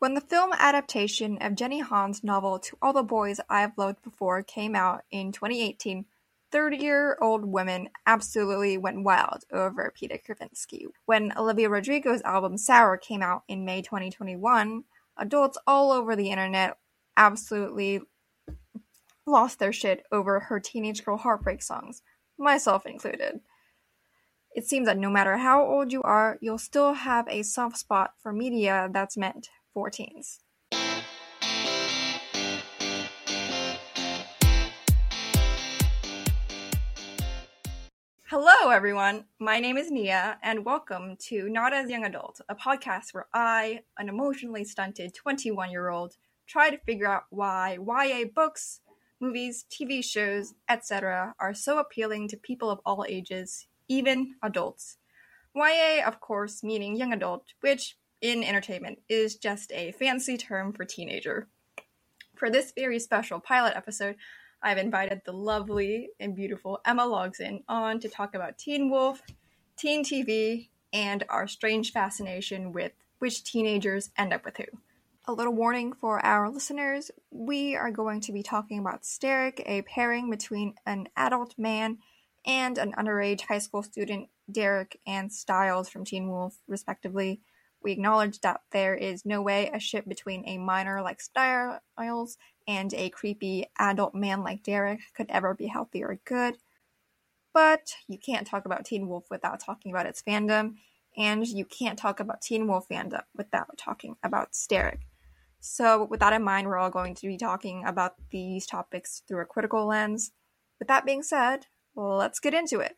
When the film adaptation of Jenny Han's novel To All the Boys I've Loved Before came out in 2018, 30-year-old women absolutely went wild over Peter Kavinsky. When Olivia Rodrigo's album Sour came out in May 2021, adults all over the internet absolutely lost their shit over her teenage girl heartbreak songs, myself included. It seems that no matter how old you are, you'll still have a soft spot for media that's meant for teens. Hello, everyone. My name is Nia, and welcome to Not as Young Adult, a podcast where I, an emotionally stunted 21 year old, try to figure out why YA books, movies, TV shows, etc., are so appealing to people of all ages, even adults. YA, of course, meaning young adult, which in entertainment is just a fancy term for teenager. For this very special pilot episode, I've invited the lovely and beautiful Emma Logson on to talk about Teen Wolf, teen TV, and our strange fascination with which teenagers end up with who. A little warning for our listeners we are going to be talking about Sterek, a pairing between an adult man and an underage high school student, Derek and Stiles from Teen Wolf, respectively. We acknowledge that there is no way a ship between a minor like Stiles and a creepy adult man like Derek could ever be healthy or good. But you can't talk about Teen Wolf without talking about its fandom, and you can't talk about Teen Wolf fandom without talking about Sterek. So, with that in mind, we're all going to be talking about these topics through a critical lens. With that being said, let's get into it.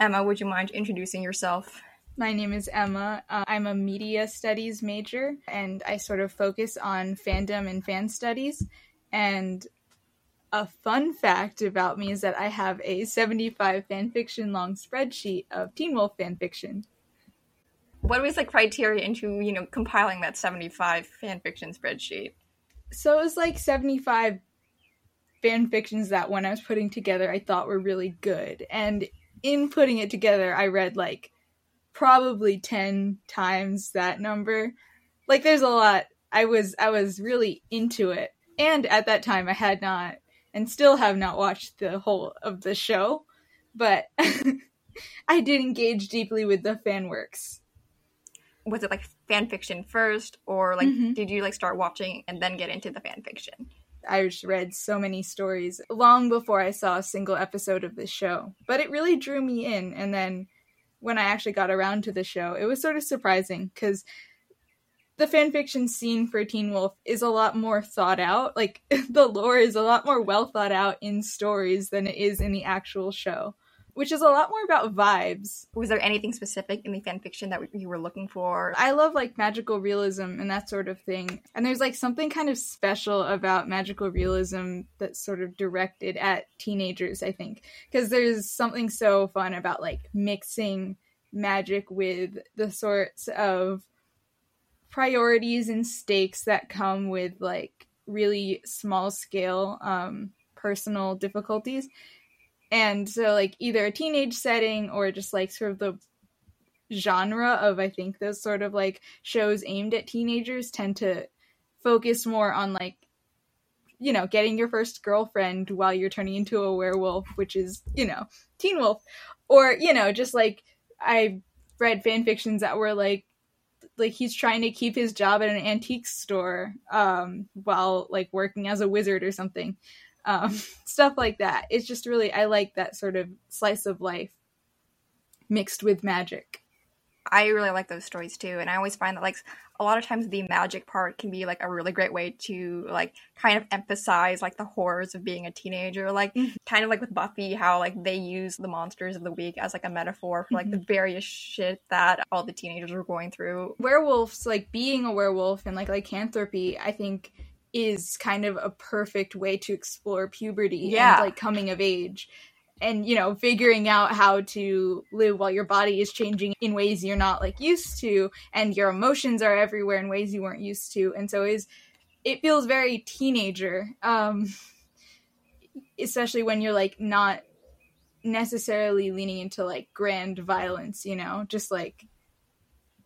Emma, would you mind introducing yourself? My name is Emma. Uh, I'm a media studies major, and I sort of focus on fandom and fan studies. And a fun fact about me is that I have a 75 fanfiction long spreadsheet of Teen Wolf fanfiction what was the criteria into you know compiling that 75 fan fiction spreadsheet so it was like 75 fan fictions that when i was putting together i thought were really good and in putting it together i read like probably 10 times that number. Like there's a lot. I was i was really into it. And at that time i had not and still have not watched the whole of the show. But i did engage deeply with the fan works. Was it like fan fiction first? Or like mm-hmm. did you like start watching and then get into the fan fiction i just read so many stories long before i saw a single episode of this show but it really drew me in. And then when i actually got around to the show it was sort of surprising because the fan fiction scene for teen wolf is a lot more thought out. Like the lore is a lot more well thought out in stories than it is in the actual show which is a lot more about vibes. Was there anything specific in the fan fiction that you were looking for? I love like magical realism and that sort of thing. And there's like something kind of special about magical realism that's sort of directed at teenagers, I think. Because there's something so fun about like mixing magic with the sorts of priorities and stakes that come with like really small scale um personal difficulties and so like either a teenage setting or just like sort of the genre of i think those sort of like shows aimed at teenagers tend to focus more on like you know getting your first girlfriend while you're turning into a werewolf which is you know teen wolf. Or you know just like i read fan fictions that were like like he's trying to keep his job at an antique store um while like working as a wizard or something um, stuff like that. It's just really I like that sort of slice of life mixed with magic. I really like those stories too, and I always find that like a lot of times the magic part can be like a really great way to like kind of emphasize like the horrors of being a teenager like mm-hmm. kind of like with buffy how like they use the monsters of the week as like a metaphor for like mm-hmm. the various shit that all the teenagers were going through werewolves like being a werewolf and like lycanthropy i think is kind of a perfect way to explore puberty yeah. and like coming of age and you know figuring out how to live while your body is changing in ways you're not like used to and your emotions are everywhere in ways you weren't used to and so is it feels very teenager um especially when you're like not necessarily leaning into like grand violence you know just like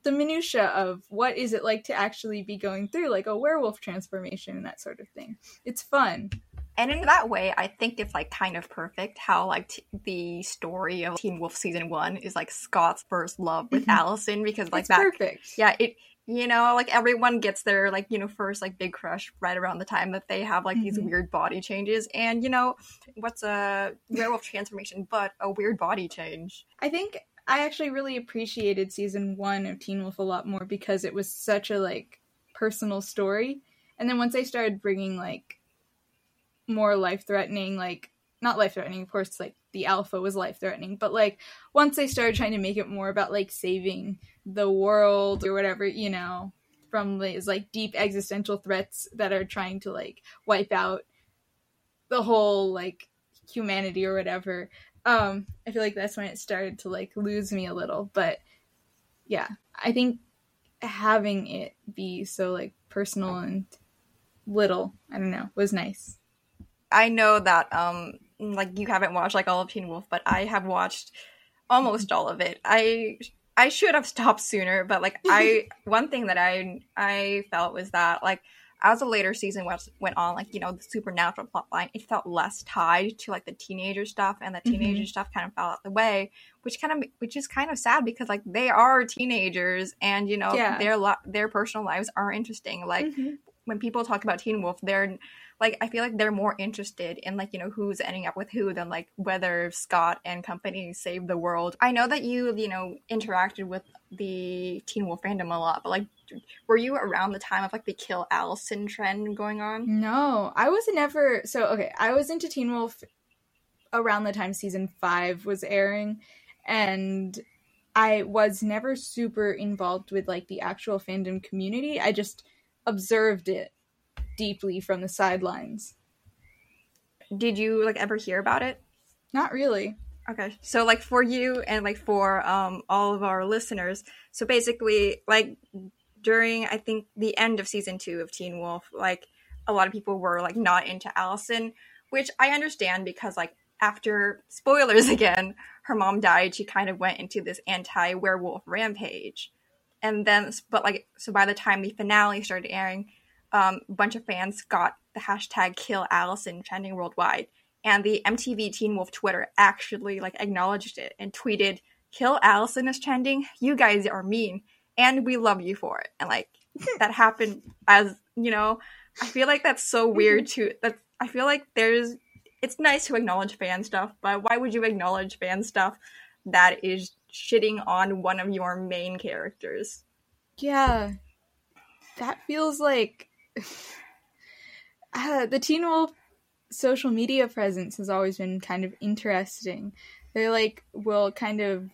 the minutia of what is it like to actually be going through like a werewolf transformation and that sort of thing. It's fun. And in that way, I think it's like kind of perfect how like t- the story of Teen Wolf season one is like Scott's first love with Mhm. Allison because like it's that perfect. yeah it you know like everyone gets their like you know first like big crush right around the time that they have like these Mhm. weird body changes and you know what's a werewolf transformation but a weird body change I think I actually really appreciated season one of Teen Wolf a lot more because it was such a like personal story. And then once they started bringing like more life threatening, like not life threatening, of course, like the alpha was life threatening, but like once they started trying to make it more about like saving the world or whatever, you know, from these like deep existential threats that are trying to like wipe out the whole like humanity or whatever um i feel like that's when it started to like lose me a little but yeah. I think having it be so like personal and little i don't know was nice. I know that um like you haven't watched like all of teen wolf but i have watched almost all of it. I i should have stopped sooner but like i one thing that i i felt was that like as a later season went, went on like you know the supernatural plotline it felt less tied to like the teenager stuff and the teenager stuff kind of fell out the way which kind of which is kind of sad because like they are teenagers and you know Yeah. their their personal lives are interesting like Mhm. when people talk about Teen Wolf, they're like I feel like they're more interested in like you know who's ending up with who than like whether Scott and company save the world. I know that you you know interacted with the Teen Wolf fandom a lot, but like were you around the time of like the kill Allison trend going on? no i was never so okay i was into teen wolf around the time season five was airing and i was never super involved with like the actual fandom community i just observed it deeply from the sidelines Did you like ever hear about it? not really Okay. So like for you and like for um all of our listeners, so basically like during I think the end of season 2 of Teen Wolf, like a lot of people were like not into Allison, which I understand because like after spoilers again, her mom died, she kind of went into this anti-werewolf rampage. And then but like so by the time the finale started airing, um a bunch of fans got the hashtag kill Allison trending worldwide and the MTV Teen Wolf Twitter actually like acknowledged it and tweeted, "Kill Allison is trending. You guys are mean, and we love you for it." And like that happened as you know, I feel like that's so weird too. That I feel like there's, it's nice to acknowledge fan stuff, but why would you acknowledge fan stuff that is shitting on one of your main characters? Yeah, that feels like uh, the Teen Wolf social media presence has always been kind of interesting. They like will kind of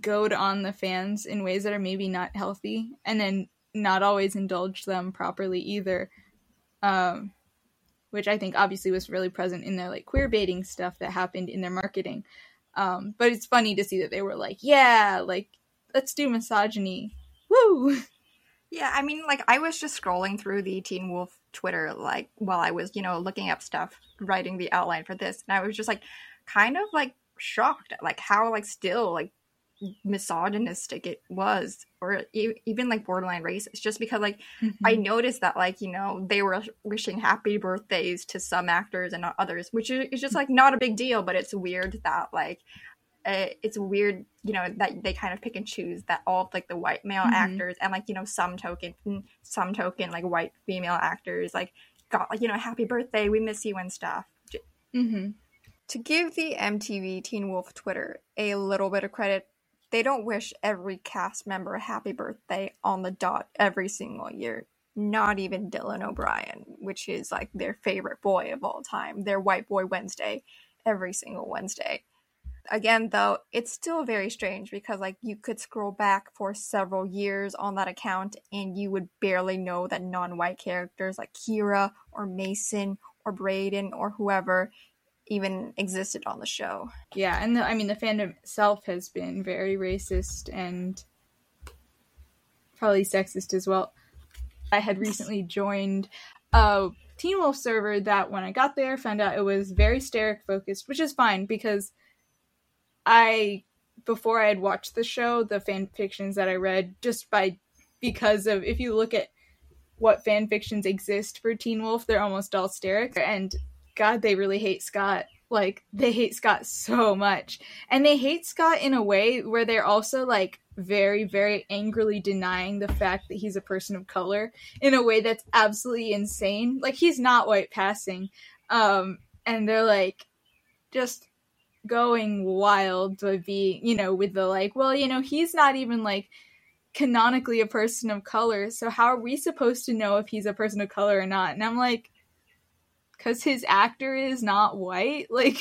goad on the fans in ways that are maybe not healthy, and then not always indulge them properly either. Um, which I think obviously was really present in their like queer baiting stuff that happened in their marketing. Um, but it's funny to see that they were like, yeah, like let's do misogyny. Woo! Yeah, I mean, like I was just scrolling through the Teen Wolf Twitter, like while I was, you know, looking up stuff, writing the outline for this, and I was just like, kind of like shocked, at, like how like still like misogynistic it was, or e- even like borderline racist, just because like I Mm-hmm. noticed that like you know they were wishing happy birthdays to some actors and not others, which is is just like not a big deal, but it's weird that like uh, it's weird you know that they kind of pick and choose that all of like the white male Mhm. actors and like you know some token some token like white female actors like got like you know happy birthday we miss you and stuff hmm to give the MTV Teen Wolf Twitter a little bit of credit, they don't wish every cast member a happy birthday on the dot every single year. Not even Dylan O'Brien, which is like their favorite boy of all time, their White Boy Wednesday, every single Wednesday. Again, though, it's still very strange because like you could scroll back for several years on that account and you would barely know that non-white characters like Kira or Mason or Braeden or whoever even existed on the show. Yeah, and the, I mean the fandom itself has been very racist and probably sexist as well. I had recently joined a Teen Wolf server that when I got there found out it was very Sterek focused, which is fine because I before I had watched the show, the fan fictions that I read, just by because of if you look at what fan fictions exist for Teen Wolf, they're almost all Sterek. And God, they really hate Scott. Like, they hate Scott so much. And they hate Scott in a way where they're also like very, very angrily denying the fact that he's a person of color in a way that's absolutely insane. Like, he's not white passing. Um, and they're like just going wild to be, you know, with the like, well, you know, he's not even like canonically a person of color, so how are we supposed to know if he's a person of color or not? And I'm like, because his actor is not white? Like,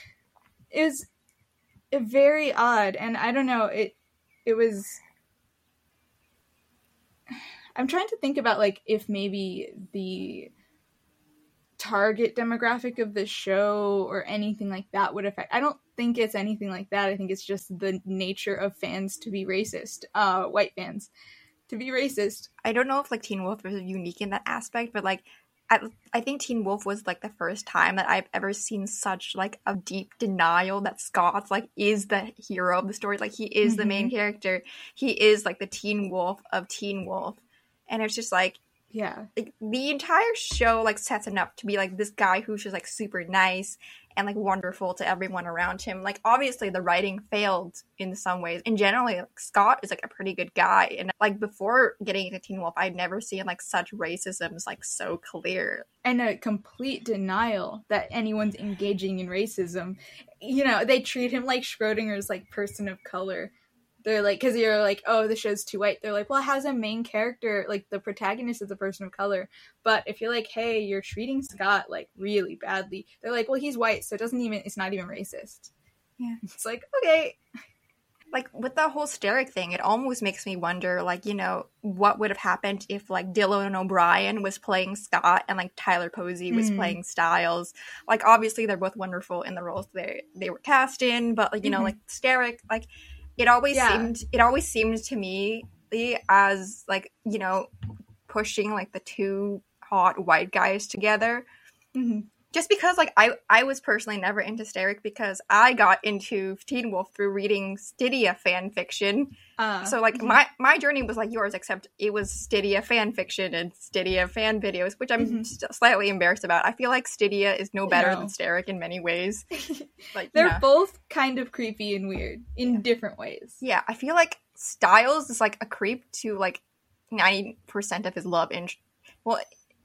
is very odd. And I don't know, it, it was. I'm trying to think about like if maybe the target demographic of the show or anything like that would affect. I don't think it's anything like that. I think it's just the nature of fans to be racist, uh, white fans to be racist. I don't know if like Teen Wolf was unique in that aspect, but like I, I think Teen Wolf was like the first time that I've ever seen such like a deep denial that Scott like is the hero of the story. Like he is mm-hmm. the main mm-hmm. character. He is like the Teen Wolf of Teen Wolf. And it's just like yeah like the entire show like sets him up to be like this guy who's just like super nice and like wonderful to everyone around him. Like obviously the writing failed in some ways. And generally like, scott is like a pretty good guy. And like before getting into teen wolf i'd never seen like such racism is like so clear. And a complete denial that anyone's engaging in racism. You know they treat him like schrodinger's like person of color they're like because you're like oh the show's too white. They're like well how's a main character like the protagonist is a person of color. But if you're like hey you're treating scott like really badly they're like well he's white so it doesn't even it's not even racist. Yeah. It's like okay. Like with the whole Sterek thing, it almost makes me wonder, like, you know, what would have happened if like Dylan O'Brien was playing Scott and like Tyler Posey was mm. playing stiles. Like, obviously, they're both wonderful in the roles they they were cast in, but like, you mm-hmm. know, like Sterek, like it always yeah. seemed it always seemed to me as like you know pushing like the two hot white guys together mm-hmm. Just because like i i was personally never into Sterek because i got into teen wolf through reading stydia fan fiction uh, so like mm-hmm. my my journey was like yours, except it was Stydia fan fiction and Stydia fan videos, which I'm mm-hmm. slightly embarrassed about. I feel like Stydia is no better no. than Sterek in many ways. like they're both kind of creepy and weird in yeah. different ways. Yeah, I feel like Stiles is like a creep to like ninety percent of his love interest. well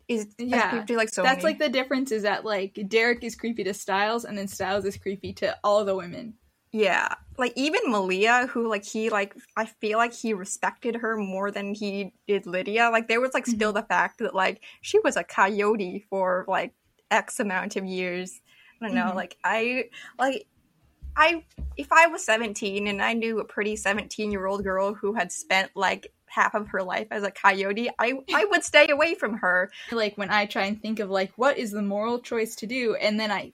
is yeah to, like so that's many. like the difference is that like Derek is creepy to stiles and then stiles is creepy to all the women. Yeah. Like even Malia, who like he like I feel like he respected her more than he did Lydia. Like there was like still mm-hmm. the fact that like she was a coyote for like X amount of years. I don't know, mm-hmm. like I like I if I was 17 and I knew a pretty 17 year old girl who had spent like half of her life as a coyote, I I would stay away from her. Like when I try and think of like what is the moral choice to do, and then I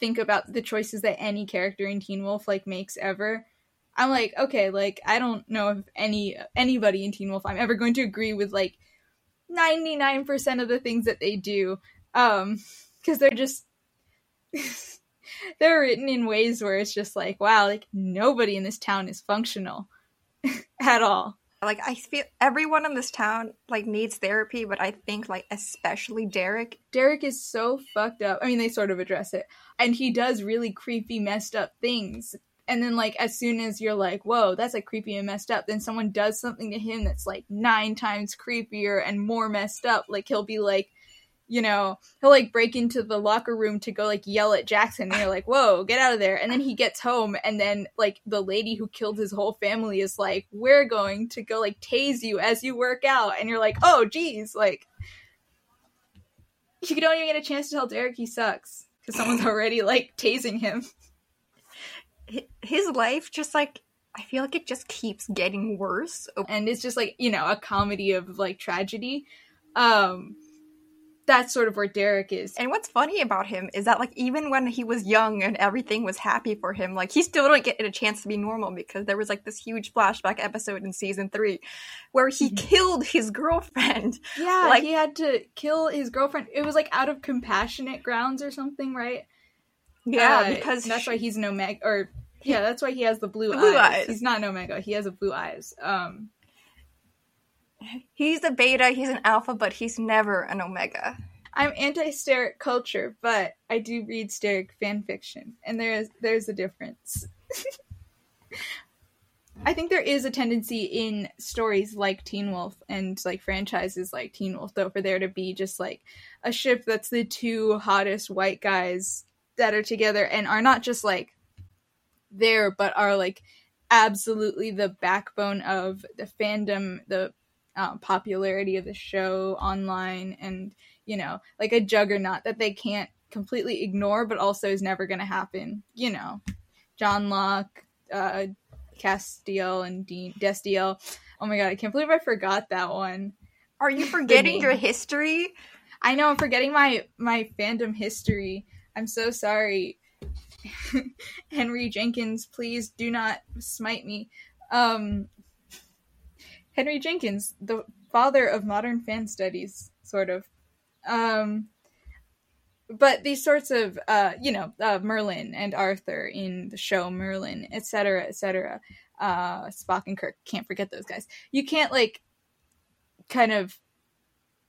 think about the choices that any character in Teen Wolf like makes ever, I'm like, okay, like I don't know if any anybody in Teen Wolf I'm ever going to agree with like 99% of the things that they do um cuz they're just they're written in ways where it's just like, wow, like nobody in this town is functional at all. Like I feel everyone in this town like needs therapy, but I think like especially Derek. Derek is so fucked up. I mean, they sort of address it, and he does really creepy, messed up things. And then like as soon as you're like, whoa, that's like creepy and messed up, then someone does something to him that's like nine times creepier and more messed up. Like he'll be like, you know, he'll like break into the locker room to go like yell at Jackson. And you're like, whoa, get out of there. And then he gets home, and then like the lady who killed his whole family is like, we're going to go like tase you as you work out. And you're like, oh, geez, like, you don't even get a chance to tell Derek he sucks because someone's already like tasing him. His life just like I feel like it just keeps getting worse. And it's just like, you know, a comedy of like tragedy. Um that's sort of where Derek is. And what's funny about him is that like even when he was young and everything was happy for him, like he still didn't get a chance to be normal because there was like this huge flashback episode in season three where he mm-hmm. killed his girlfriend. Yeah, like he had to kill his girlfriend. It was like out of compassionate grounds or something, right? Yeah, uh, because that's why he's no Meg or Yeah, that's why he has the blue, Blue eyes. eyes. He's not an omega. He has a blue eyes. Um, He's a beta, he's an alpha, but he's never an omega. I'm anti-sterek culture, but I do read sterek fan fiction, and there is there's a difference. I think there is a tendency in stories like Teen Wolf and like franchises like Teen Wolf, though, for there to be just like a ship that's the two hottest white guys that are together and are not just like there, but are like absolutely the backbone of the fandom, the um, popularity of the show online, and you know, like a juggernaut that they can't completely ignore, but also is never going to happen. You know, Johnlock, uh, Castiel, and Dean Destiel. Oh my god, I can't believe I forgot that one. Are you forgetting your history? I know I'm forgetting my my fandom history. I'm so sorry. Henry Jenkins, please do not smite me. Um Henry Jenkins, the father of modern fan studies, sort of. Um but these sorts of uh you know, uh, Merlin and Arthur in the show Merlin, etc., etc. Uh Spock and Kirk, can't forget those guys. You can't like kind of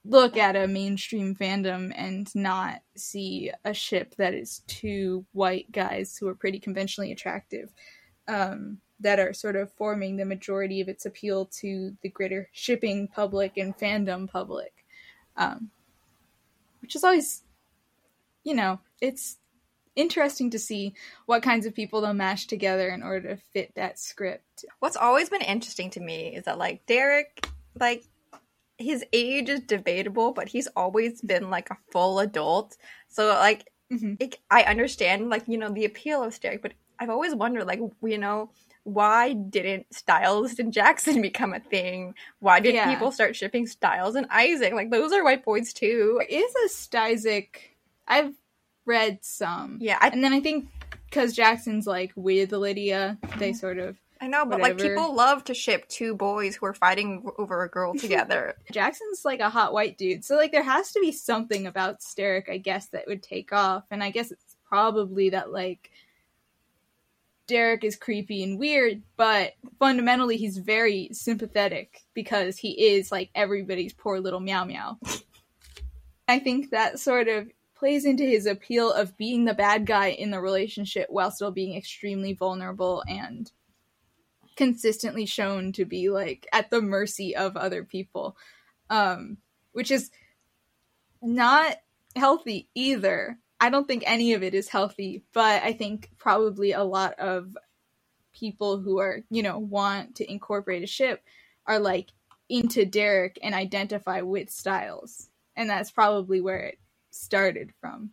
look at a mainstream fandom and not see a ship that is two white guys who are pretty conventionally attractive um, that are sort of forming the majority of its appeal to the greater shipping public and fandom public um, which is always you know it's interesting to see what kinds of people they'll mash together in order to fit that script What's always been interesting to me is that like Derek, like his age is debatable, but he's always been like a full adult. So like Mhm. it, I understand like you know the appeal of Derek, but I've always wondered like you know why didn't Stiles and Jackson become a thing? Why did Yeah. people start shipping Stiles and Isaac? Like those are white boys too. there is a Styzik I've read some Yeah, I, And then I think because Jackson's like with Lydia, they mm-hmm. sort of I know, but like people love to ship two boys who are fighting over a girl together. Jackson's like a hot white dude, so like there has to be something about Sterek, I guess, that would take off. And I guess it's probably that like Derek is creepy and weird, but fundamentally he's very sympathetic because he is like everybody's poor little meow meow. I think that sort of plays into his appeal of being the bad guy in the relationship while still being extremely vulnerable and consistently shown to be like at the mercy of other people um which is not healthy either i don't think any of it is healthy but i think probably a lot of people who are you know want to incorporate a ship are like into derek and identify with stiles and that's probably where it started from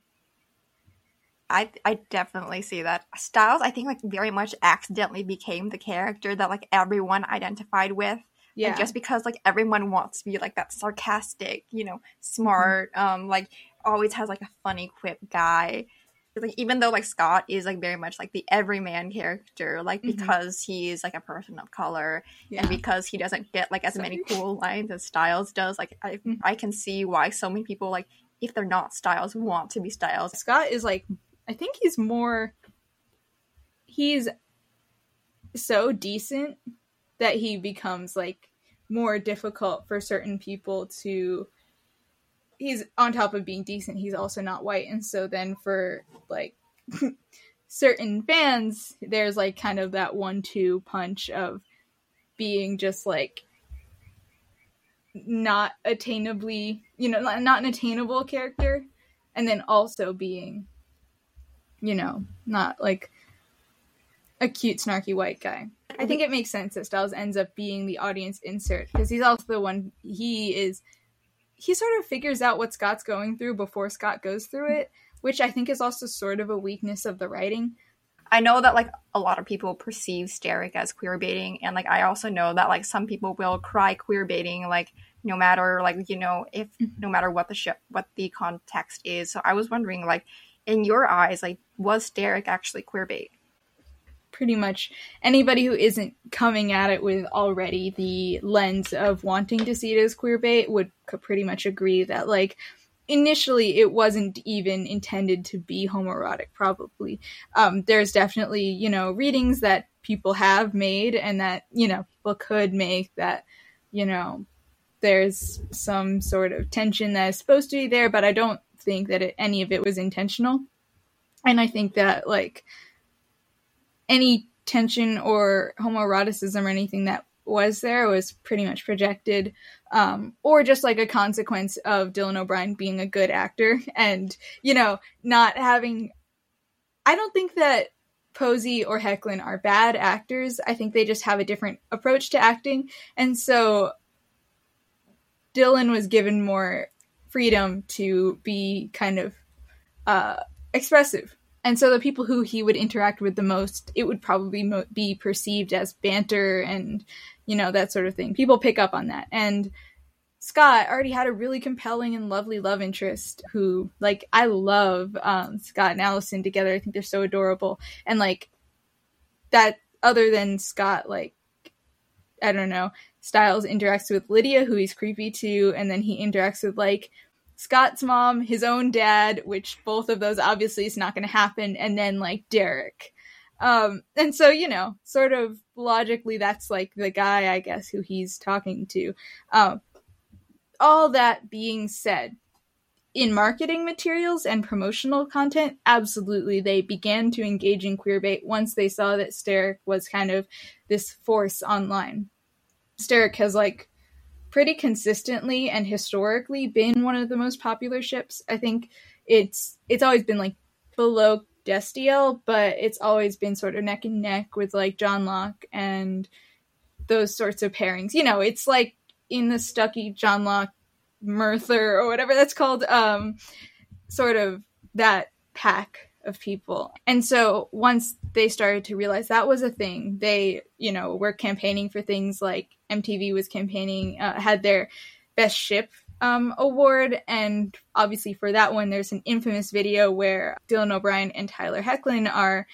I I definitely see that. Stiles, I think, like very much accidentally became the character that like everyone identified with. yeah And just because like everyone wants to be like that sarcastic, you know, smart, um, like always has like a funny quip guy. Like even though like Scott is like very much like the everyman character, like Mhm. because he's like a person of color yeah and because he doesn't get like as many cool lines as Stiles does, like I Mhm. I can see why so many people like if they're not Stiles want to be Stiles. Scott is like I think he's more he's so decent that he becomes like more difficult for certain people to he's on top of being decent. He's also not white. And so then for like certain fans there's like kind of that one two punch of being just like not attainably you know not not an attainable character. And then also being you know not like a cute snarky white guy. I think mm-hmm. it makes sense that stiles ends up being the audience insert because he's also the one he is he sort of figures out what scott's going through before scott goes through it which i think is also sort of a weakness of the writing I know that like a lot of people perceive Sterek as queer baiting, and like I also know that like some people will cry queer baiting, like no matter like you know if mm-hmm. no matter what the show what the context is. So I was wondering, like in your eyes, like was Sterek actually queer bait? Pretty much anybody who isn't coming at it with already the lens of wanting to see it as queer bait would pretty much agree that like initially it wasn't even intended to be homoerotic probably. Um, there's definitely you know readings that people have made and that you know people could make that you know there's some sort of tension that is supposed to be there but i don't think that it, any of it was intentional. And i think that like any tension or homoeroticism or anything that was there was pretty much projected um, or just like a consequence of Dylan O'Brien being a good actor and, you know, not having. I don't think that Posey or Hoechlin are bad actors. I think they just have a different approach to acting. And so Dylan was given more freedom to be kind of uh, expressive. And so the people who he would interact with the most, it would probably mo- be perceived as banter and you know, that sort of thing. People pick up on that. And Scott already had a really compelling and lovely love interest who, like, I love um, Scott and Allison together. I think they're so adorable. And, like, that, other than Scott, like, I don't know, stiles interacts with Lydia, who he's creepy to, and then he interacts with, like, Scott's mom, his own dad, which both of those obviously is not going to happen, and then, like, Derek. Um, and so, you know, sort of logically, that's like the guy, I guess, who he's talking to. Um, all that being said, in marketing materials and promotional content, absolutely, they began to engage in queerbait once they saw that Sterek was kind of this force online. Sterek has like pretty consistently and historically been one of the most popular ships. I think it's it's always been like below Destiel, but it's always been sort of neck and neck with like Johnlock and those sorts of pairings. You know, it's like in the Stucky John Locke Merthur or whatever that's called, um, sort of that pack of people. And so once they started to realize that was a thing, they, you know, were campaigning for things like MTV was campaigning, uh, had their best ship um, award. And obviously, for that one, there's an infamous video where Dylan O'Brien and Tyler Hoechlin are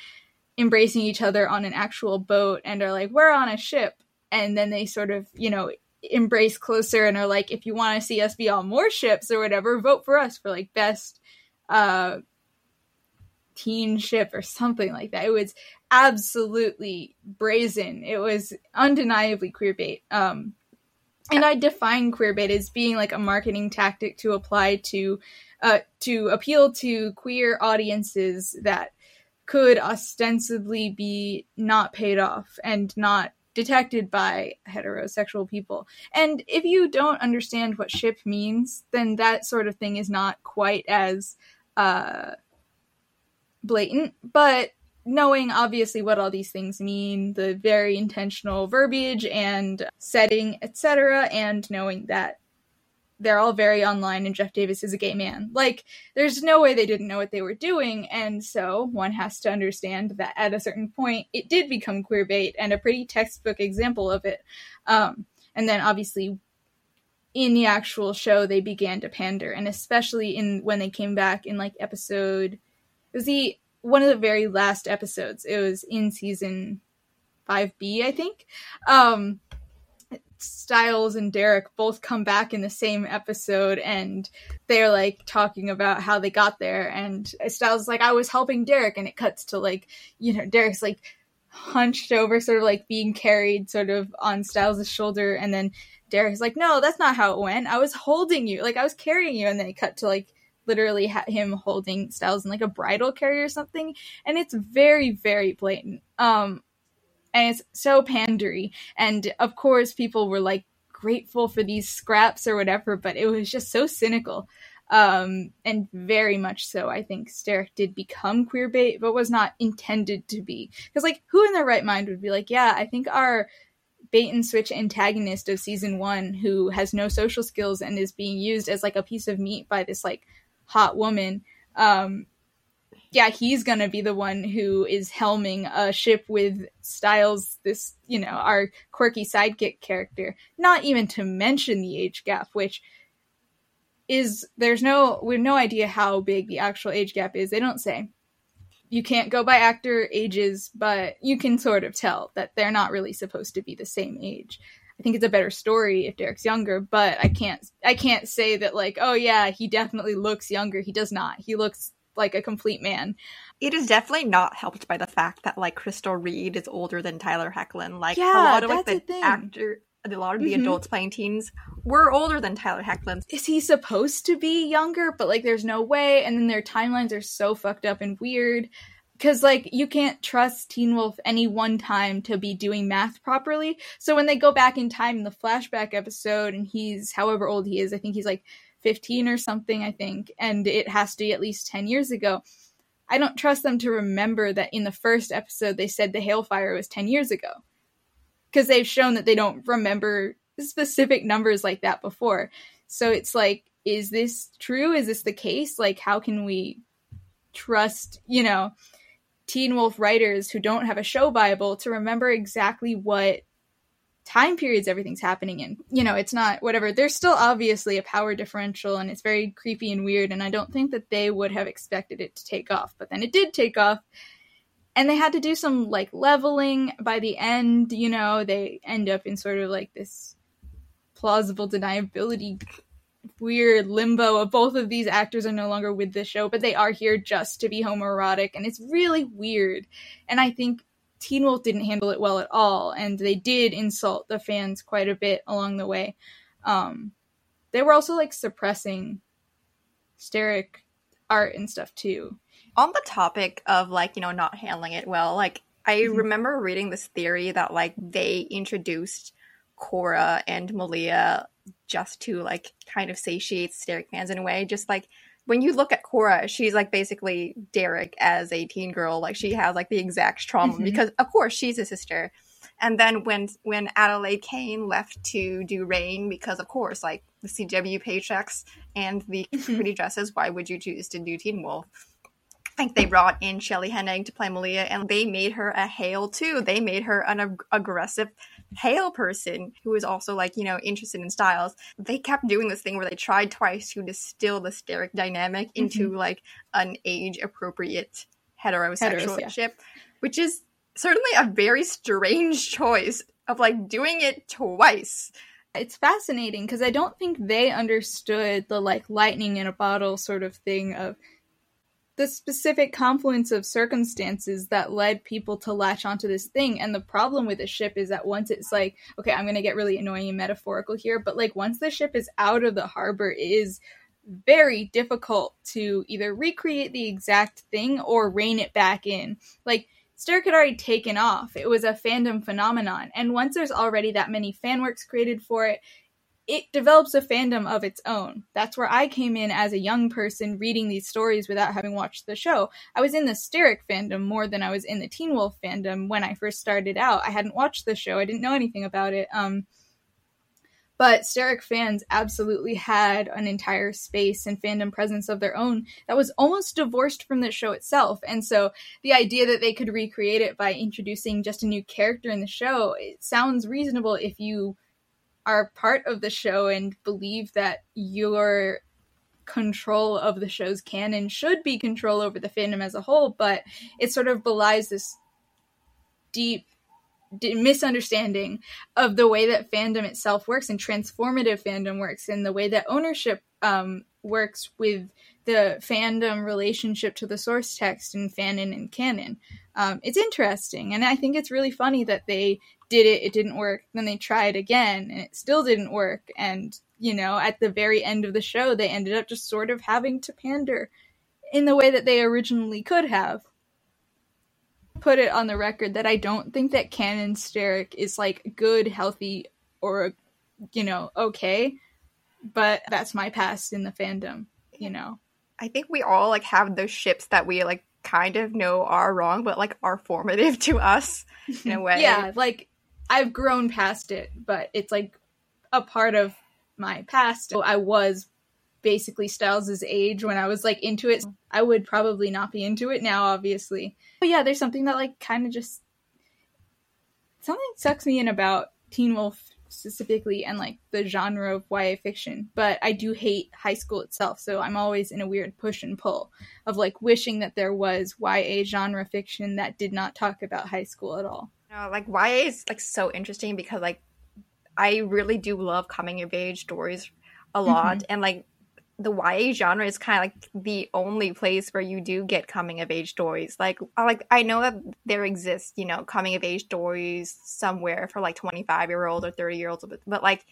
embracing each other on an actual boat and are like, We're on a ship. And then they sort of, you know, embrace closer and are like, If you want to see us be on more ships or whatever, vote for us for like best uh, teen ship or something like that. It was absolutely brazen. It was undeniably queer bait. Um, and I define queer bait as being like a marketing tactic to apply to uh, to appeal to queer audiences that could ostensibly be not paid off and not detected by heterosexual people. And if you don't understand what ship means, then that sort of thing is not quite as uh, blatant. But knowing obviously what all these things mean, the very intentional verbiage and setting, etc., and knowing that they're all very online and Jeff Davis is a gay man. Like, there's no way they didn't know what they were doing, and so one has to understand that at a certain point it did become queer bait and a pretty textbook example of it. Um, and then obviously in the actual show they began to pander, and especially in when they came back in like episode it was the one of the very last episodes. It was in season 5B, I think. Um, Stiles and Derek both come back in the same episode and they're like talking about how they got there. And Stiles is like, I was helping Derek. And it cuts to like, you know, Derek's like hunched over, sort of like being carried sort of on Stiles' shoulder. And then Derek's like, no, that's not how it went. I was holding you. Like, I was carrying you. And then it cut to like literally had him holding Stiles in like a bridal carrier or something, and it's very very blatant. Um, and it's so pandery, and of course people were like grateful for these scraps or whatever, but it was just so cynical. Um, and very much so. I think Sterek did become queer bait, but was not intended to be. Because, like, who in their right mind would be like, yeah, I think our bait and switch antagonist of season one, who has no social skills and is being used as like a piece of meat by this like hot woman, um, yeah, he's gonna be the one who is helming a ship with Stiles, this, you know, our quirky sidekick character. Not even to mention the age gap, which is there's no we have no idea how big the actual age gap is. They don't say. You can't go by actor ages, but you can sort of tell that they're not really supposed to be the same age. I think it's a better story if Derek's younger, but I can't I can't say that like, oh yeah, he definitely looks younger. He does not. He looks like a complete man. It is definitely not helped by the fact that like Crystal Reed is older than Tyler Hoechlin. Like Yeah, a lot of like the thing. actor a lot of the Mhm. adults playing teens were older than Tyler Hoechlin. Is he supposed to be younger? But like, there's no way. And then their timelines are so fucked up and weird. Because like, you can't trust Teen Wolf any one time to be doing math properly. So when they go back in time in the flashback episode, and he's however old he is, I think he's like 15 or something. I think, and it has to be at least 10 years ago. I don't trust them to remember that in the first episode they said the Hale fire was 10 years ago. Because they've shown that they don't remember specific numbers like that before. So it's like, is this true? Is this the case? Like, how can we trust, you know, Teen Wolf writers who don't have a show Bible to remember exactly what time periods everything's happening in? You know, it's not whatever. There's still obviously a power differential and it's very creepy and weird. And I don't think that they would have expected it to take off. But then it did take off and they had to do some like leveling by the end you know they end up in sort of like this plausible deniability weird limbo of both of these actors are no longer with the show but they are here just to be homoerotic and it's really weird. And i think teen wolf didn't handle it well at all and they did insult the fans quite a bit along the way. Um they were also like suppressing sterek art and stuff too. On the topic of like, you know, not handling it well, like I Mhm. remember reading this theory that like they introduced Cora and Malia just to like kind of satiate Derek fans in a way. Just like when you look at Cora, she's like basically Derek as a teen girl. Like she has like the exact trauma Mhm. because of course she's a sister. And then when when Adelaide Kane left to do Reign, because of course, like the CW paychecks and the Mhm. pretty dresses, why would you choose to do Teen Wolf? I think they brought in Shelley Hennig to play Malia, and they made her a Hale too. They made her an ag- aggressive Hale person who was also like you know interested in stiles. They kept doing this thing where they tried twice to distill the sterek dynamic mm-hmm. into like an age appropriate heterosexual yeah. which is certainly a very strange choice of like doing it twice. it's fascinating because I don't think they understood the like lightning in a bottle sort of thing of the specific confluence of circumstances that led people to latch onto this thing. And the problem with the ship is that once it's like, okay, I'm going to get really annoying and metaphorical here, but like once the ship is out of the harbor, it is very difficult to either recreate the exact thing or rein it back in. Like, Sterek had already taken off. It was a fandom phenomenon. And once there's already that many fan works created for it, it develops a fandom of its own. That's where I came in as a young person reading these stories without having watched the show. I was in the Sterek fandom more than I was in the Teen Wolf fandom when I first started out. I hadn't watched the show, I didn't know anything about it. Um, but Sterek fans absolutely had an entire space and fandom presence of their own that was almost divorced from the show itself. And so the idea that they could recreate it by introducing just a new character in the show, it sounds reasonable if you are part of the show and believe that your control of the show's canon should be control over the fandom as a whole, but it sort of belies this deep misunderstanding of the way that fandom itself works and transformative fandom works and the way that ownership um, works with the fandom relationship to the source text and fanon and canon. Um, it's interesting, and I think it's really funny that they did it, it didn't work, then they tried again, and it still didn't work. And, you know, at the very end of the show, they ended up just sort of having to pander in the way that they originally could have. Put it on the record that I don't think that canon sterek is like good, healthy, or, you know, okay, but that's my past in the fandom, you know. I think we all like have those ships that we like kind of know are wrong, but like are formative to us in a way. Yeah, like I've grown past it, but it's like a part of my past. I was basically Stiles' age when I was like into it. I would probably not be into it now, obviously. But yeah, there's something that like kind of just something sucks me in about Teen Wolf specifically and like the genre of YA fiction. But I do hate high school itself, so I'm always in a weird push and pull of like wishing that there was YA genre fiction that did not talk about high school at all. Know, like YA is like so interesting because like I really do love coming of age stories a lot, Mhm. and like the YA genre is kind of like the only place where you do get coming of age stories. Like, I like I know that there exists, you know, coming of age stories somewhere for like twenty five year olds or thirty year olds, but, but like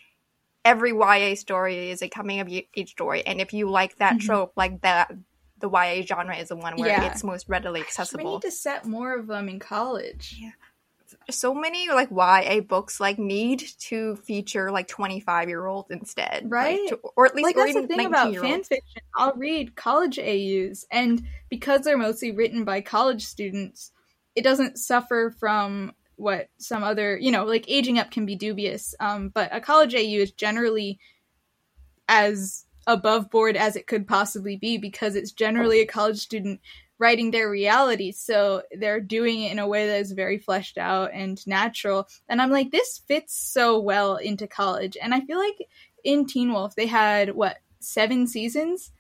every YA story is a coming of age story, and if you like that Mhm. trope, like that, the YA genre is the one where Yeah. it's most readily Gosh, we accessible. need to set more of them in college. Yeah. So many like YA books like need to feature like 25 year olds instead. like, Right? to- or at least like or that's the thing about 19 year fan fiction. I'll read college AUs, and because they're mostly written by college students, it doesn't suffer from what some other, you know, like aging up can be dubious. Um, but a college AU is generally as above board as it could possibly be because it's generally a college student writing their reality. So they're doing it in a way that is very fleshed out and natural. And I'm like, this fits so well into college. And I feel like in Teen Wolf, they had what, seven seasons?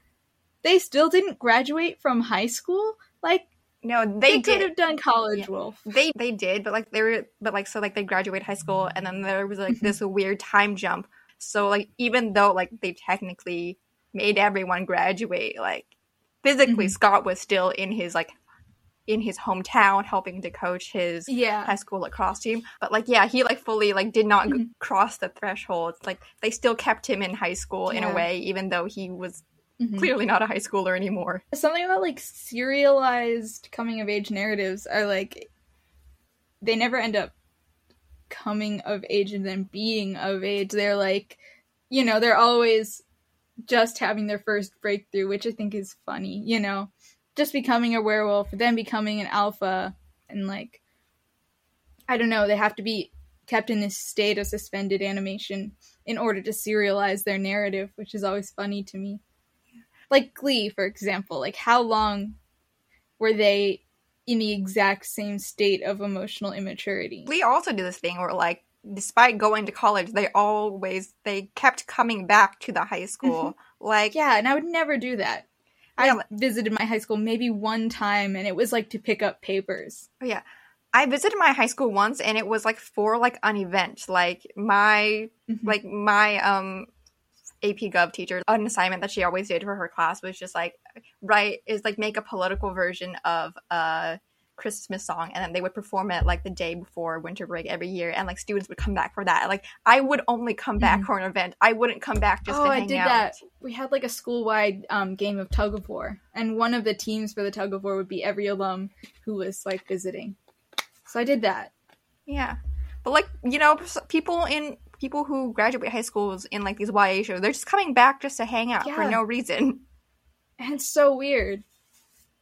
They still didn't graduate from high school? Like, No, they, they, could did. have done College Yeah. Wolf. They they did, but like they were, but like so like they graduate high school, and then there was like this weird time jump. So like even though like they technically made everyone graduate, like physically Mhm. Scott was still in his like in his hometown helping to coach his Yeah. high school lacrosse team. But like, yeah, he like fully like did not Mhm. cross the threshold. Like they still kept him in high school in a way, even though he was Mhm. clearly not a high schooler anymore. something about like serialized coming of age narratives are like they never end up coming of age and then being of age they're like you know they're always just having their first breakthrough which i think is funny you know just becoming a werewolf then becoming an alpha and like i don't know they have to be kept in this state of suspended animation in order to serialize their narrative which is always funny to me like Glee, for example, like how long were they in the exact same state of emotional immaturity? We also did this thing where like despite going to college, they always they kept coming back to the high school. Like Yeah, and I would never do that. I like- visited my high school maybe one time, and it was like to pick up papers. Oh, yeah. I visited my high school once and it was like for like an event. Like my Mhm. like my um AP Gov teacher, an assignment that she always did for her class was just like write is like make a political version of a Christmas song and then they would perform it like the day before winter break every year and like students would come back for that. Like I would only come back Mhm. for an event. I wouldn't come back just oh, to I did out. that. We had like a school-wide um, game of tug of war, and one of the teams for the tug of war would be every alum who was like visiting. So I did that. Yeah. But like, you know, people in people who graduate high schools in like these YA shows, they're just coming back just to hang out for no reason. And it's so weird.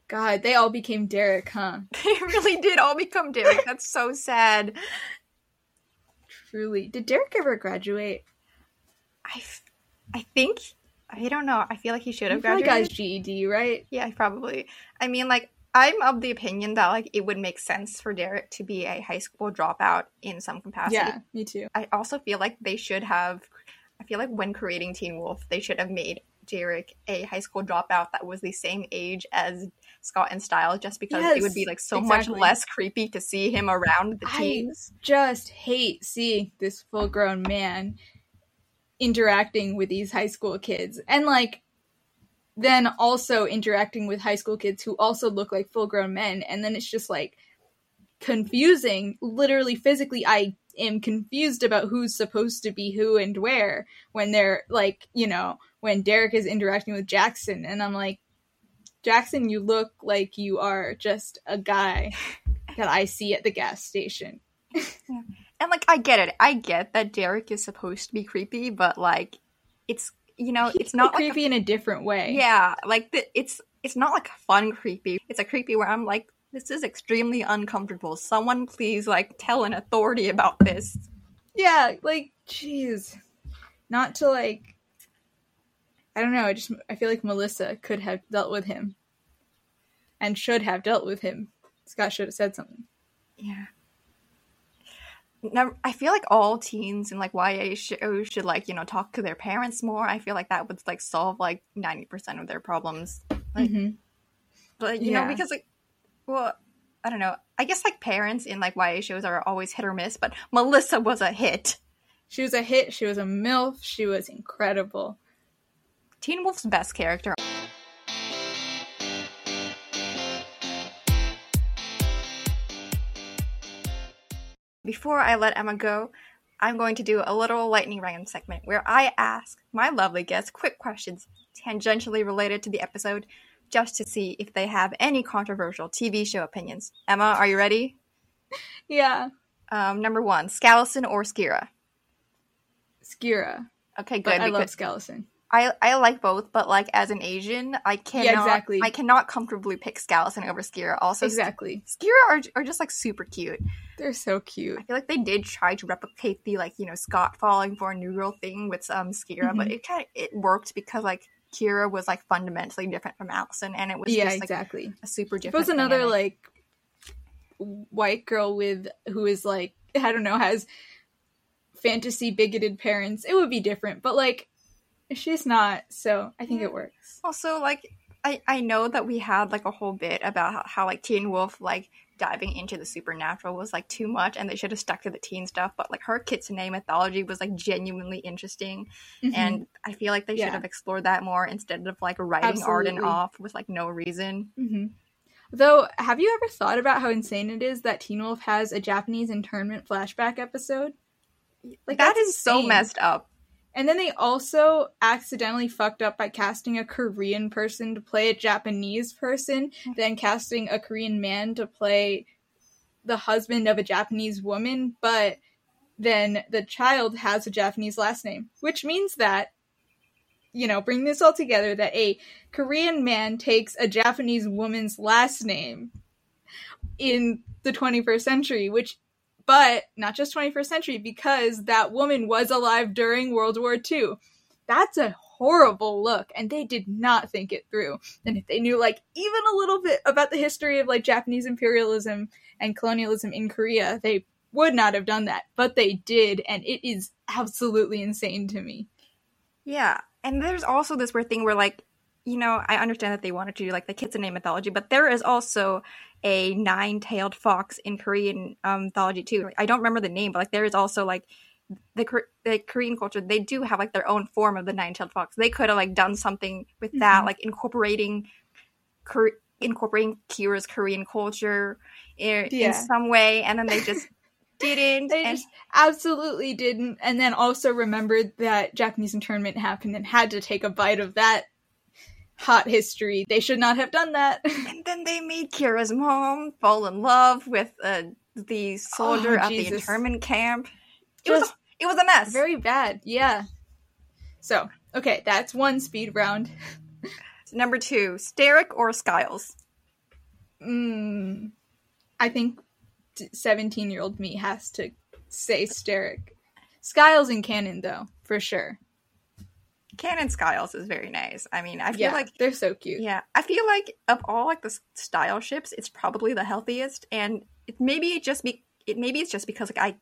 God, they all became Derek, huh? They really did all become Derek. That's so sad. Truly. Did Derek ever graduate? I, f- I think I don't know. I feel like he should have feel like graduated. guy's GED, right? yeah, probably. I mean, like I'm of the opinion that like it would make sense for Derek to be a high school dropout in some capacity. Yeah, me too. I also feel like they should have. I feel like when creating Teen Wolf, they should have made Derek a high school dropout that was the same age as Scott and Stiles just because it would be like so exactly. much less creepy to see him around the I- teens. Just hate seeing this full grown man interacting with these high school kids. And like then also interacting with high school kids who also look like full grown men. And then it's just like confusing. Literally, physically, I am confused about who's supposed to be who and where when they're like, you know, when Derek is interacting with Jackson. And I'm like, Jackson, you look like you are just a guy that I see at the gas station. And like, I get it. I get that Derek is supposed to be creepy, but like, it's you know, it's not like a creepy in a different way. Yeah, like the, it's it's not like a fun creepy. It's a creepy where I'm like, this is extremely uncomfortable. Someone please like tell an authority about this. Yeah, like, jeez. Not to like. I don't know. I just I feel like Melissa could have dealt with him, and should have dealt with him. Scott should have said something. Yeah. Now, I feel like all teens in like YA shows should like you know talk to their parents more. I feel like that would like solve like ninety percent of their problems. Like, Mhm. But you Yeah. know because like, well, I don't know. I guess like parents in like YA shows are always hit or miss. But Melissa was a hit. She was a hit. She was a MILF. She was incredible. Teen Wolf's best character. Before I let Emma go, I'm going to do a little lightning round segment where I ask my lovely guests quick questions tangentially related to the episode just to see if they have any controversial TV show opinions. Emma, are you ready? Yeah. Um, number one, Skallison or Skira? Skira. Okay, But good. I love because Skallison. I, I like both, but like as an Asian, I cannot exactly. I cannot comfortably pick Skallison over Skira. Also, Exactly. Skira are, are just like super cute. They're so cute. I feel like they did try to replicate the like you know Scott falling for a new girl thing with um Skira, but Mhm. it kind of it worked because like Kira was like fundamentally different from Allison, and it was yeah, just like exactly. a super If it was another dynamic. like white girl with who is like I don't know has fantasy bigoted parents, it would be different. But like she's not, so I think Yeah. it works. also like I I know that we had like a whole bit about how, how like Teen Wolf like diving into the supernatural was like too much, and they should have stuck to the teen stuff. But like her Kitsune mythology was like genuinely interesting. Mhm. and I feel like they should have explored that more instead of like writing Arden off with like no reason. hmm Though, have you ever thought about how insane it is that Teen Wolf has a Japanese internment flashback episode? Like that's is so messed up. And then they also accidentally fucked up by casting a Korean person to play a Japanese person, then casting a Korean man to play the husband of a Japanese woman, but then the child has a Japanese last name, which means that, you know, bring this all together that a Korean man takes a Japanese woman's last name in the 21st century, which but not just 21st century because that woman was alive during World War II. That's a horrible look, and they did not think it through. And if they knew like even a little bit about the history of like Japanese imperialism and colonialism in Korea, they would not have done that, but they did, and it is absolutely insane to me. Yeah, and there's also this weird thing where like, you know, I understand that they wanted to do like the kitsune mythology, but there is also a nine-tailed fox in Korean um, mythology too. Like, I don't remember the name, but like there is also like the the Korean culture. They do have like their own form of the nine-tailed fox. They could have like done something with that, Mhm. like incorporating. Kor- incorporating Kira's Korean culture in, Yeah. in some way, and then they just didn't. They and just absolutely didn't, and then also remembered that Japanese internment happened and had to take a bite of that hot history. They should not have done that. And then they made Kira's mom fall in love with uh, the soldier Oh, at the internment camp. It was it was a mess. very bad. Yeah. So, okay, that's one speed round. Number two, Sterek or Sciles. Mm, I think 17 year old me has to say Sterek. Sciles and Canon, though, for sure. Canon Sciles is very nice. I mean, I feel Yeah, like they're so cute. yeah, I feel like of all like the Stiles ships, it's probably the healthiest, and it, maybe it just be it maybe it's just because like I.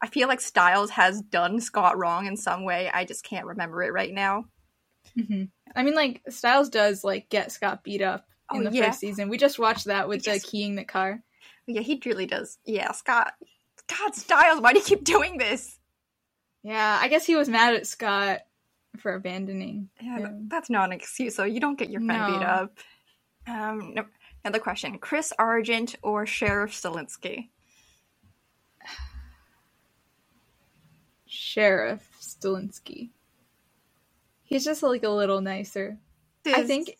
I feel like Stiles has done Scott wrong in some way. I just can't remember it right now. hmm I mean, like Stiles does like get Scott beat up in Oh, the yeah. first season. We just watched that with Yes. the keying the car. Yeah, he really does. Yeah, Scott. God, Stiles, why do you keep doing this? Yeah, I guess he was mad at Scott for abandoning. Yeah, him. that's not an excuse. So you don't get your friend beat up. Um, no, another question: Chris Argent or Sheriff Stilinski? Sheriff Stilinski. He's just like a little nicer. I think,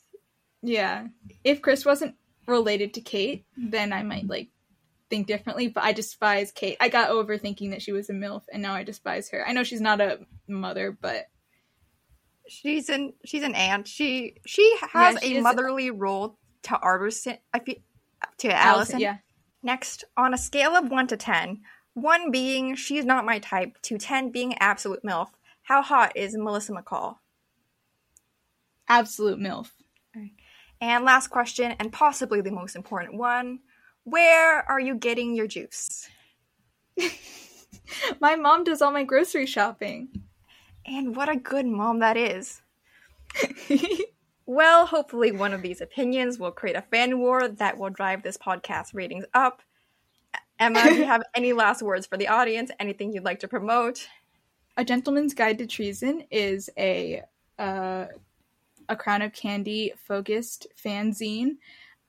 yeah. If Chris wasn't related to Kate, then I might like think differently. But I despise Kate. I got over thinking that she was a milf, and now I despise her. I know she's not a mother, but she's an she's an aunt. She she has Yeah, she a motherly role to Arterson. I feel to Allison, Allison. yeah, Next, on a scale of one to ten, one being she's not my type, to ten being absolute milf. How hot is Melissa McCall? absolute milf. And last question, and possibly the most important one: Where are you getting your juice? My mom does all my grocery shopping. And what a good mom that is. Well, hopefully, one of these opinions will create a fan war that will drive this podcast ratings up. Emma, do you have any last words for the audience? Anything you'd like to promote? A Gentleman's Guide to Treason is a uh, a Crown of Candy focused fanzine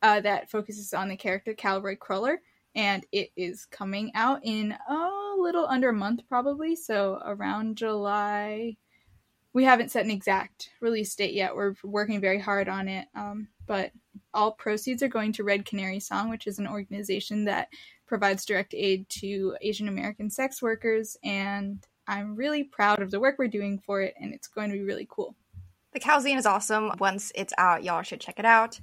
uh, that focuses on the character Calroy Cruller, and it is coming out in a little under a month, probably. So around July. We haven't set an exact release date yet. We're working very hard on it. Um, but all proceeds are going to Red Canary Song, which is an organization that provides direct aid to Asian American sex workers. And I'm really proud of the work we're doing for it, and it's going to be really cool. The Calzine is awesome. Once it's out, y'all should check it out.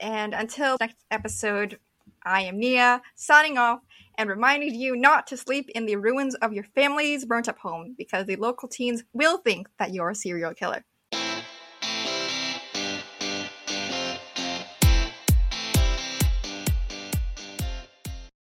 And until next episode, I am Nia, signing off and reminding you not to sleep in the ruins of your family's burnt up home because the local teens will think that you're a serial killer.